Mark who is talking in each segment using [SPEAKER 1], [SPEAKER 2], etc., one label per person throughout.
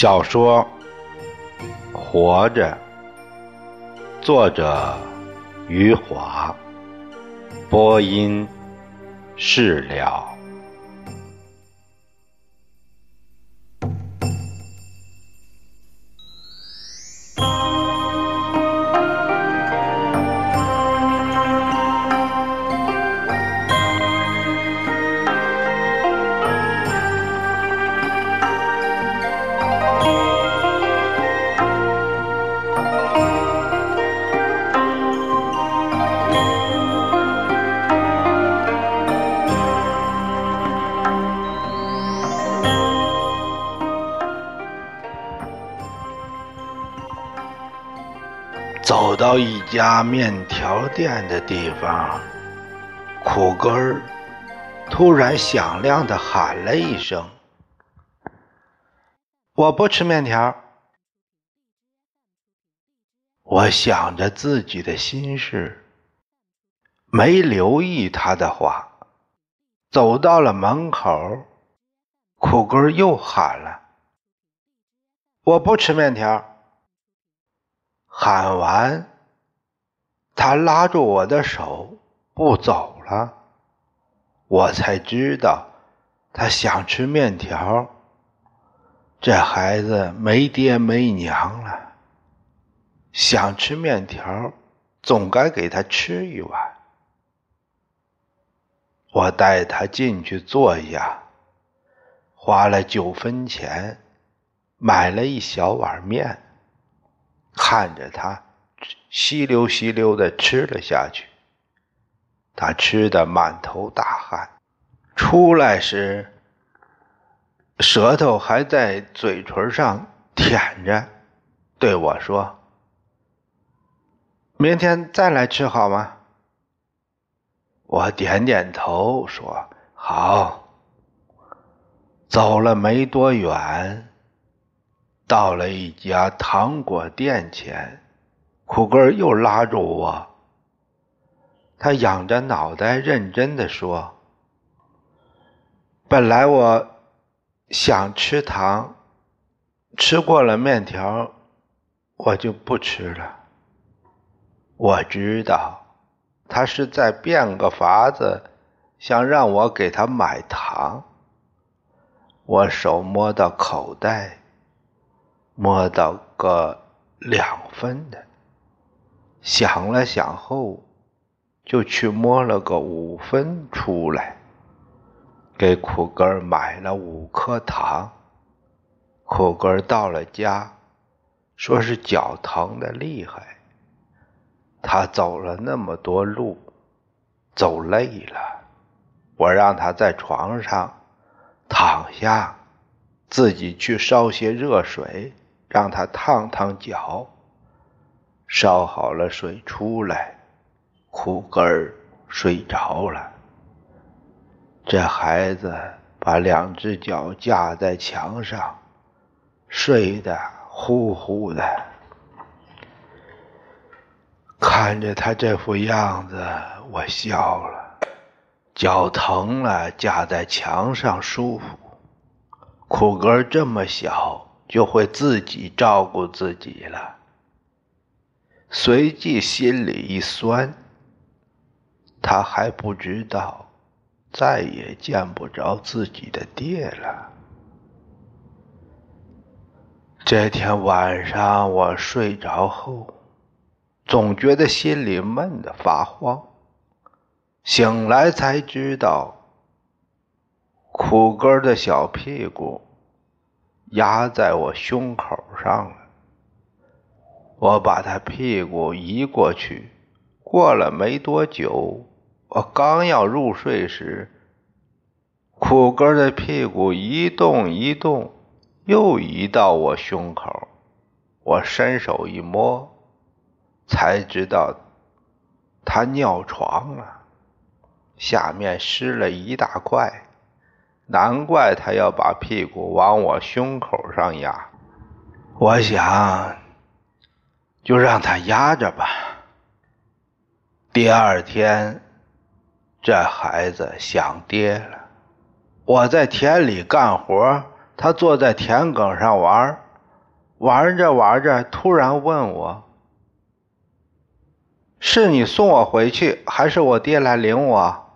[SPEAKER 1] 小说《活着》，作者余华，播音释了。家面条店的地方，苦根儿突然响亮的喊了一声：“我不吃面条。”我想着自己的心事，没留意他的话，走到了门口，苦根又喊了：“我不吃面条。”喊完，他拉住我的手不走了，我才知道他想吃面条。这孩子没爹没娘了，想吃面条，总该给他吃一碗。我带他进去坐下，花了九分钱，买了一小碗面。看着他吸溜吸溜的吃了下去，他吃的满头大汗，出来时舌头还在嘴唇上舔着，对我说：“明天再来吃好吗？”我点点头说：“好。”走了没多远。到了一家糖果店前，苦根又拉住我。他仰着脑袋，认真的说：“本来我想吃糖，吃过了面条，我就不吃了。我知道，他是在变个法子，想让我给他买糖。我手摸到口袋。”摸到个两分的，想了想后，就去摸了个五分出来，给苦根买了五颗糖。苦根到了家，说是脚疼的厉害，他走了那么多路，走累了，我让他在床上躺下，自己去烧些热水。让他烫烫脚，烧好了水出来，苦根儿睡着了。这孩子把两只脚架在墙上，睡得呼呼的。看着他这副样子，我笑了。脚疼了，架在墙上舒服。苦根这么小。就会自己照顾自己了。随即心里一酸，他还不知道再也见不着自己的爹了。这天晚上我睡着后，总觉得心里闷得发慌。醒来才知道，苦根的小屁股。压在我胸口上了，我把他屁股移过去。过了没多久，我刚要入睡时，苦根的屁股一动一动，又移到我胸口。我伸手一摸，才知道他尿床了，下面湿了一大块。难怪他要把屁股往我胸口上压，我想就让他压着吧。第二天，这孩子想爹了。我在田里干活，他坐在田埂上玩，玩着玩着，突然问我：“是你送我回去，还是我爹来领我？”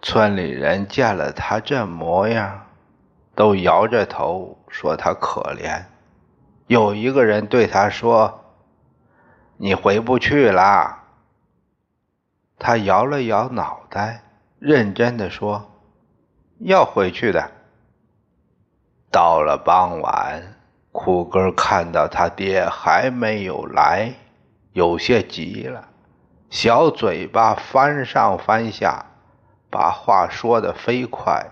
[SPEAKER 1] 村里人见了他这模样，都摇着头说他可怜。有一个人对他说：“你回不去啦。”他摇了摇脑袋，认真的说：“要回去的。”到了傍晚，苦根看到他爹还没有来，有些急了，小嘴巴翻上翻下。把话说的飞快，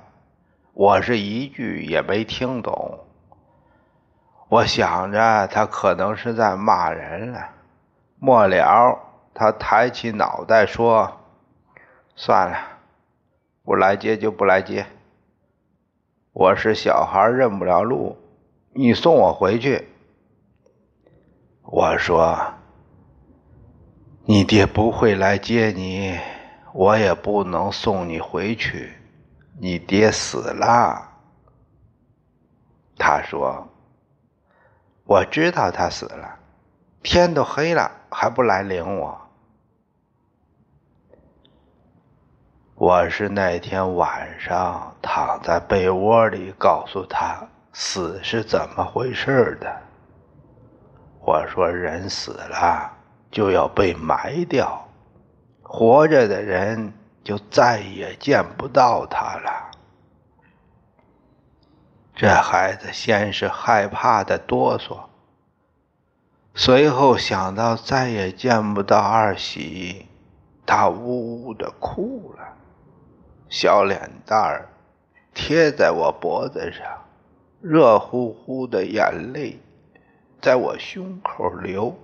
[SPEAKER 1] 我是一句也没听懂。我想着他可能是在骂人了，末了他抬起脑袋说：“算了，不来接就不来接。我是小孩，认不了路，你送我回去。”我说：“你爹不会来接你。”我也不能送你回去，你爹死了。他说：“我知道他死了，天都黑了还不来领我。”我是那天晚上躺在被窝里告诉他死是怎么回事的。我说：“人死了就要被埋掉。”活着的人就再也见不到他了。这孩子先是害怕的哆嗦，随后想到再也见不到二喜，他呜呜的哭了，小脸蛋儿贴在我脖子上，热乎乎的眼泪在我胸口流，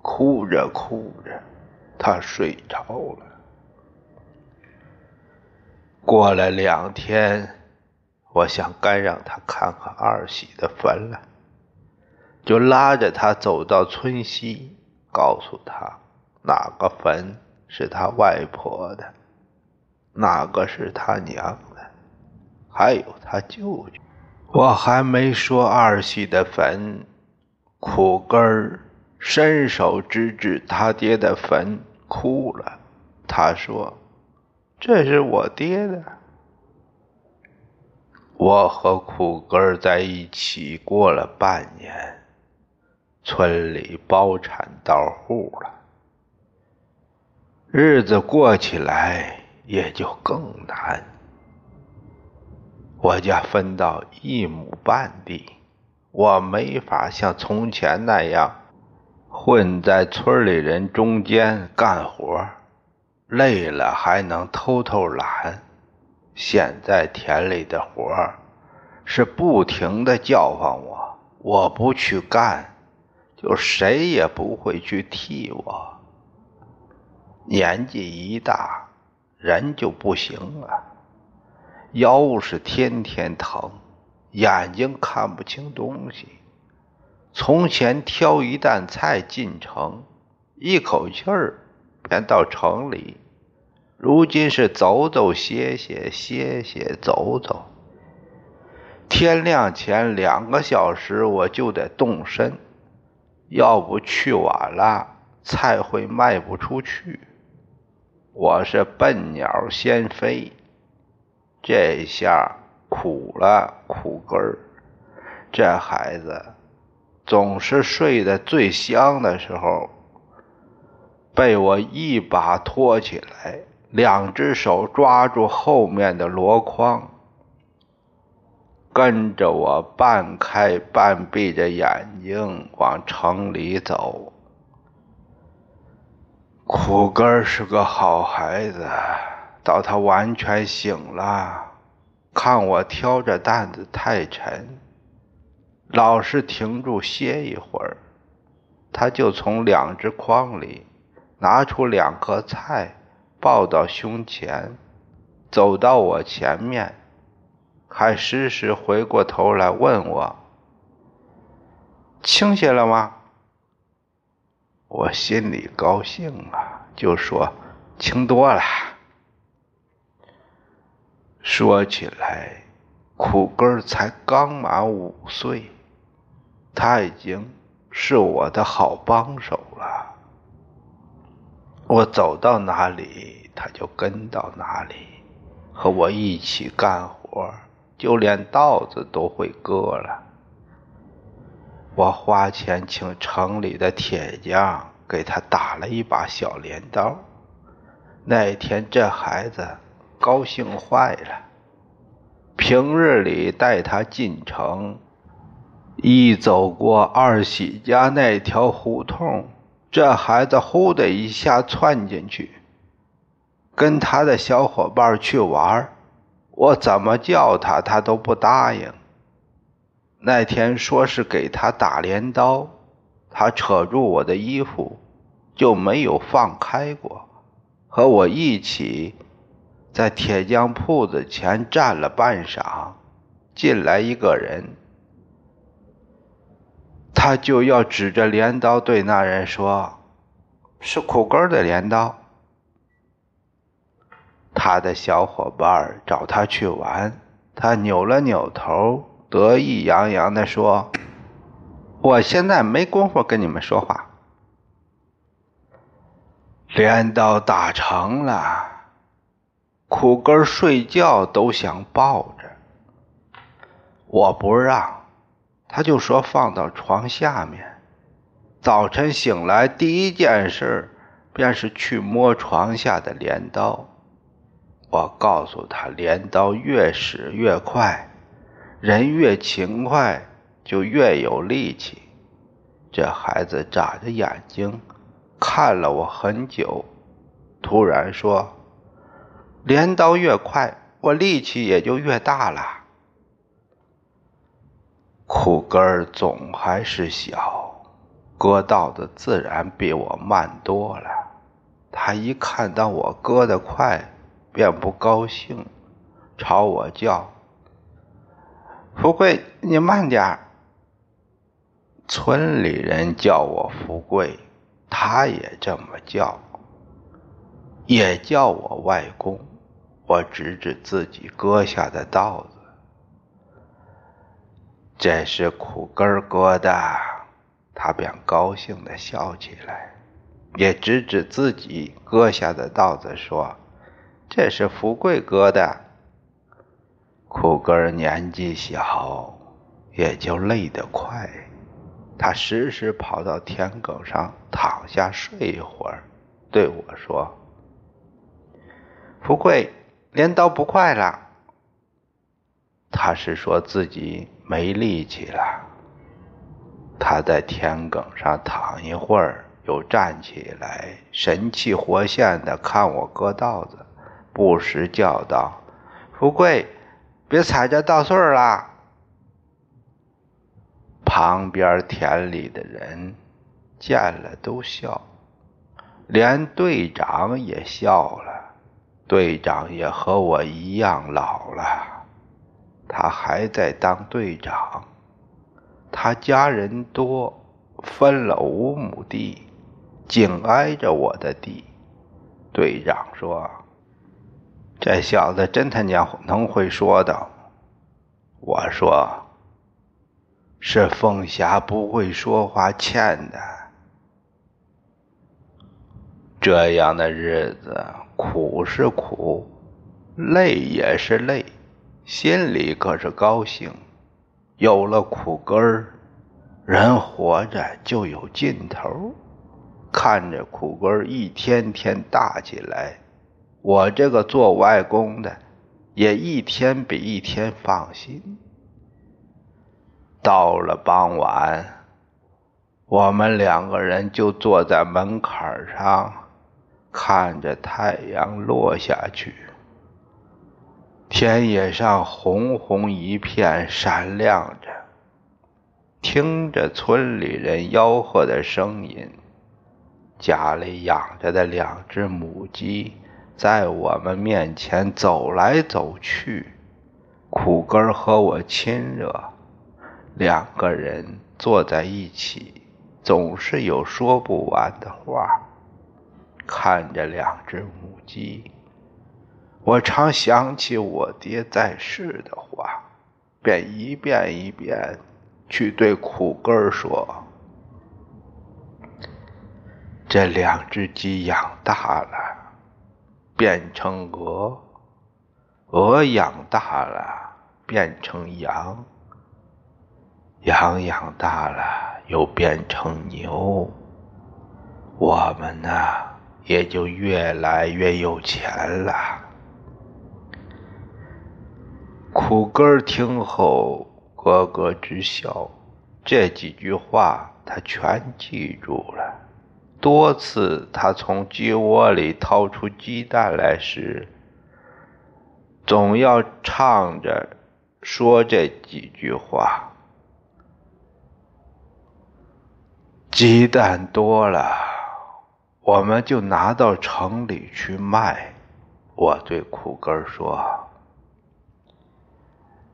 [SPEAKER 1] 哭着哭着。他睡着了。过了两天，我想该让他看看二喜的坟了，就拉着他走到村西，告诉他哪个坟是他外婆的，哪个是他娘的，还有他舅舅。我还没说二喜的坟，苦根儿伸手指指他爹的坟。哭了，他说：“这是我爹的。”我和苦根在一起过了半年，村里包产到户了，日子过起来也就更难。我家分到一亩半地，我没法像从前那样。混在村里人中间干活，累了还能偷偷懒。现在田里的活儿是不停的叫唤我，我不去干，就谁也不会去替我。年纪一大，人就不行了，腰是天天疼，眼睛看不清东西。从前挑一担菜进城，一口气儿便到城里；如今是走走歇歇，歇歇走走。天亮前两个小时我就得动身，要不去晚了，菜会卖不出去。我是笨鸟先飞，这下苦了苦根儿，这孩子。总是睡得最香的时候，被我一把拖起来，两只手抓住后面的箩筐，跟着我半开半闭着眼睛往城里走。苦根是个好孩子，到他完全醒了，看我挑着担子太沉。老是停住歇一会儿，他就从两只筐里拿出两颗菜，抱到胸前，走到我前面，还时时回过头来问我：“轻些了吗？”我心里高兴啊，就说：“轻多了。”说起来，苦根才刚满五岁。他已经是我的好帮手了。我走到哪里，他就跟到哪里，和我一起干活，就连稻子都会割了。我花钱请城里的铁匠给他打了一把小镰刀。那天这孩子高兴坏了。平日里带他进城，一走过二喜家那条胡同，这孩子呼的一下窜进去，跟他的小伙伴去玩。我怎么叫他，他都不答应。那天说是给他打镰刀，他扯住我的衣服，就没有放开过，和我一起。在铁匠铺子前站了半晌，进来一个人，他就要指着镰刀对那人说：“是苦根的镰刀。”他的小伙伴找他去玩，他扭了扭头，得意洋洋地说：“我现在没工夫跟你们说话。”镰刀打成了。苦根睡觉都想抱着，我不让，他就说放到床下面。早晨醒来第一件事便是去摸床下的镰刀。我告诉他，镰刀越使越快，人越勤快就越有力气。这孩子眨着眼睛看了我很久，突然说。镰刀越快，我力气也就越大了。苦根总还是小，割稻子自然比我慢多了。他一看到我割得快，便不高兴，朝我叫：“富贵，你慢点儿。”村里人叫我富贵，他也这么叫，也叫我外公。我指指自己割下的稻子，这是苦根割的，他便高兴地笑起来，也指指自己割下的稻子说：“这是富贵割的。”苦根年纪小，也就累得快，他时时跑到田埂上躺下睡一会儿，对我说：“富贵。”镰刀不快了，他是说自己没力气了。他在田埂上躺一会儿，又站起来，神气活现的看我割稻子，不时叫道：“富贵，别踩着稻穗了。”旁边田里的人见了都笑，连队长也笑了。队长也和我一样老了，他还在当队长。他家人多，分了五亩地，紧挨着我的地。队长说：“这小子真他娘能会说的。”我说：“是凤霞不会说话欠的。”这样的日子。苦是苦，累也是累，心里可是高兴。有了苦根儿，人活着就有劲头。看着苦根儿一天天大起来，我这个做外公的也一天比一天放心。到了傍晚，我们两个人就坐在门槛上。看着太阳落下去，田野上红红一片，闪亮着。听着村里人吆喝的声音，家里养着的两只母鸡在我们面前走来走去。苦根和我亲热，两个人坐在一起，总是有说不完的话。看着两只母鸡，我常想起我爹在世的话，便一遍一遍去对苦根儿说：“这两只鸡养大了，变成鹅；鹅养大了，变成羊；羊养大了，又变成牛。我们呢，也就越来越有钱了。”苦根听后咯咯直笑，这几句话他全记住了。多次他从鸡窝里掏出鸡蛋来时，总要唱着说这几句话：“鸡蛋多了，我们就拿到城里去卖。”我对苦根说。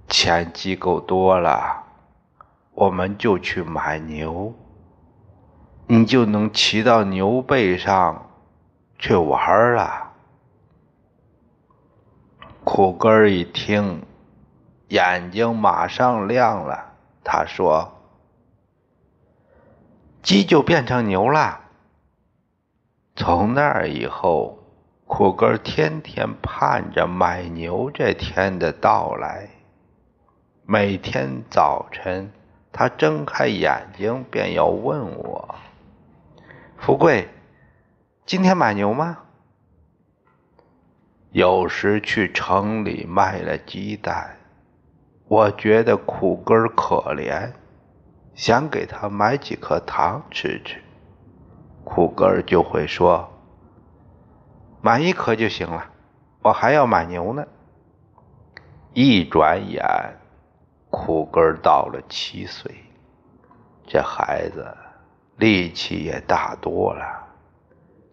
[SPEAKER 1] 钱积够多了，我们就去买牛，你就能骑到牛背上去玩了。苦根一听，眼睛马上亮了。他说：“鸡就变成牛了。”从那以后，苦根天天盼着买牛这天的到来。每天早晨，他睁开眼睛便要问我：“富贵，今天买牛吗？”有时去城里卖了鸡蛋，我觉得苦根可怜，想给他买几颗糖吃吃，苦根就会说：“买一颗就行了，我还要买牛呢。”一转眼。苦根到了七岁，这孩子力气也大多了。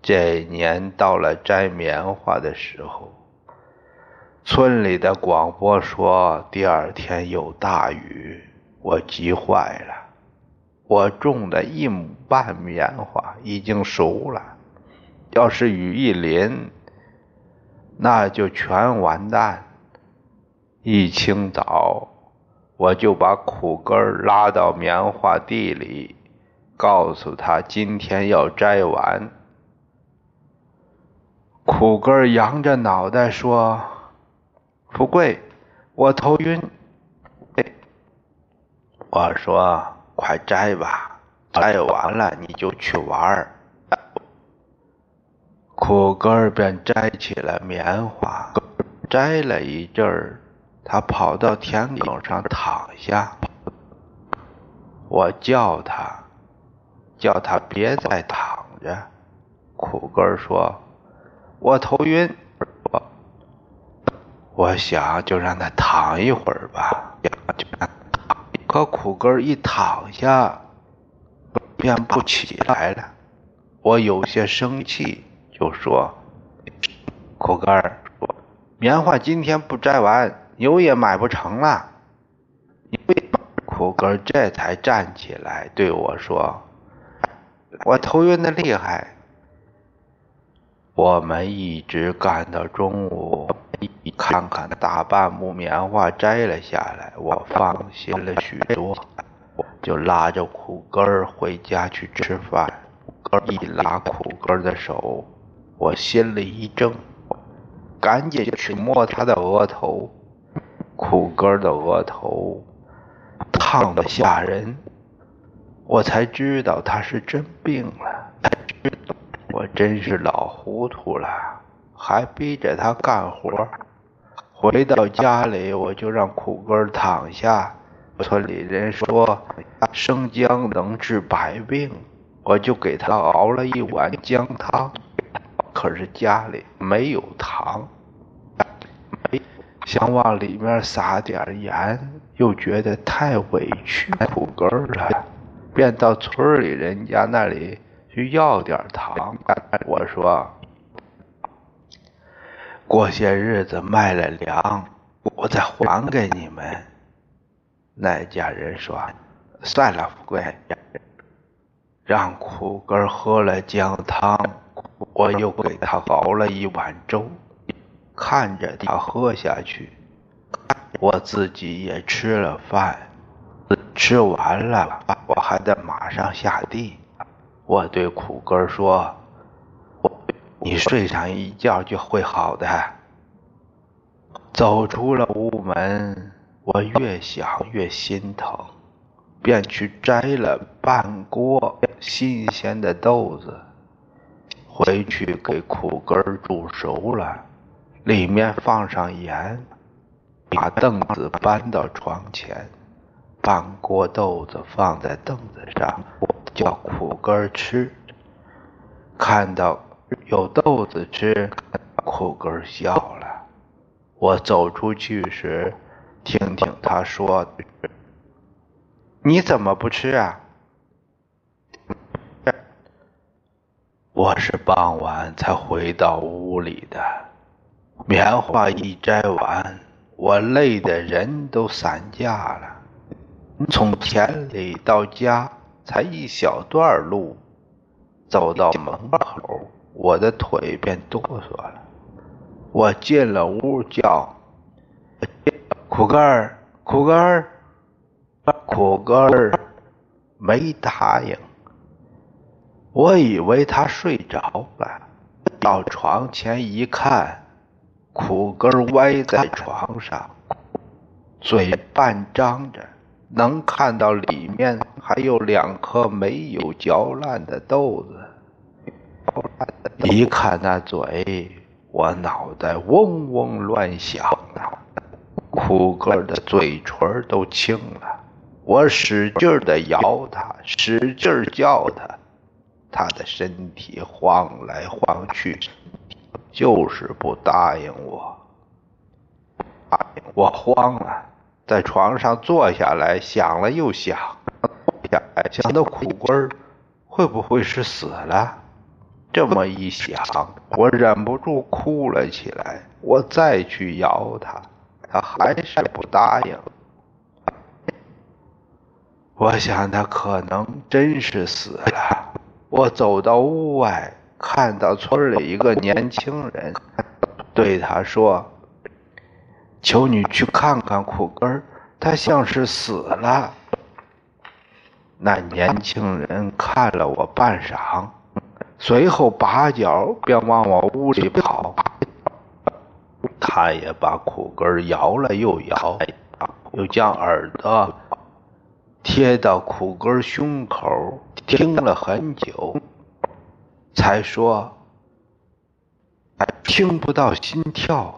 [SPEAKER 1] 这年到了摘棉花的时候，村里的广播说第二天有大雨，我急坏了。我种的一亩半棉花已经熟了，要是雨一淋，那就全完蛋。一清早。我就把苦根拉到棉花地里，告诉他今天要摘完。苦根扬着脑袋说：“富贵，我头晕。”我说：“快摘吧，摘完了你就去玩。”苦根便摘起了棉花，摘了一阵儿。他跑到田埂上躺下，我叫他，叫他别再躺着。苦根说：“我头晕。”我想就让他躺一会儿吧。可苦根一躺下，便不起来了。我有些生气，就说：“苦根儿，棉花今天不摘完。”牛也买不成了，苦根这才站起来对我说：“我头晕的厉害。”我们一直干到中午，看看大半亩棉花摘了下来，我放心了许多，就拉着苦根回家去吃饭。一拉苦根的手，我心里一怔，赶紧去摸他的额头。苦根的额头烫得吓人，我才知道他是真病了。我真是老糊涂了，还逼着他干活。回到家里，我就让苦根躺下。村里人说生姜能治百病，我就给他熬了一碗姜汤。可是家里没有糖。想往里面撒点盐，又觉得太委屈苦根了，便到村里人家那里去要点糖。我说：“过些日子卖了粮，我再还给你们。”那家人说：“算了，富贵，让苦根喝了姜汤，我又给他熬了一碗粥。”看着他喝下去，我自己也吃了饭。吃完了，我还得马上下地。我对苦根说：“你睡上一觉就会好的。”走出了屋门，我越想越心疼，便去摘了半锅新鲜的豆子，回去给苦根煮熟了，里面放上盐，把凳子搬到床前。半锅豆子放在凳子上，叫苦根吃。看到有豆子吃，苦根笑了。我走出去时，听听他说：“你怎么不吃啊？”我是傍晚才回到屋里的，棉花一摘完，我累得人都散架了。从田里到家才一小段路，走到门口，我的腿便哆嗦了。我进了屋，叫苦根儿，苦根儿，苦根儿，没答应。我以为他睡着了，到床前一看，苦根歪在床上，嘴半张着。能看到里面还有两颗没有嚼烂的豆子，一看那嘴，我脑袋嗡嗡乱响的，苦根的嘴唇都青了。我使劲的摇他，使劲叫他，他的身体晃来晃去，就是不答应我。我慌了。在床上坐下来，想了又想，想想到苦瓜儿会不会是死了？这么一想，我忍不住哭了起来。我再去摇他，他还是不答应。我想他可能真是死了。我走到屋外，看到村里一个年轻人，对他说。求你去看看苦根，他像是死了。那年轻人看了我半晌，随后拔脚便往我屋里跑。他也把苦根摇了又摇，又将耳朵贴到苦根胸口，听了很久，才说：“听不到心跳。”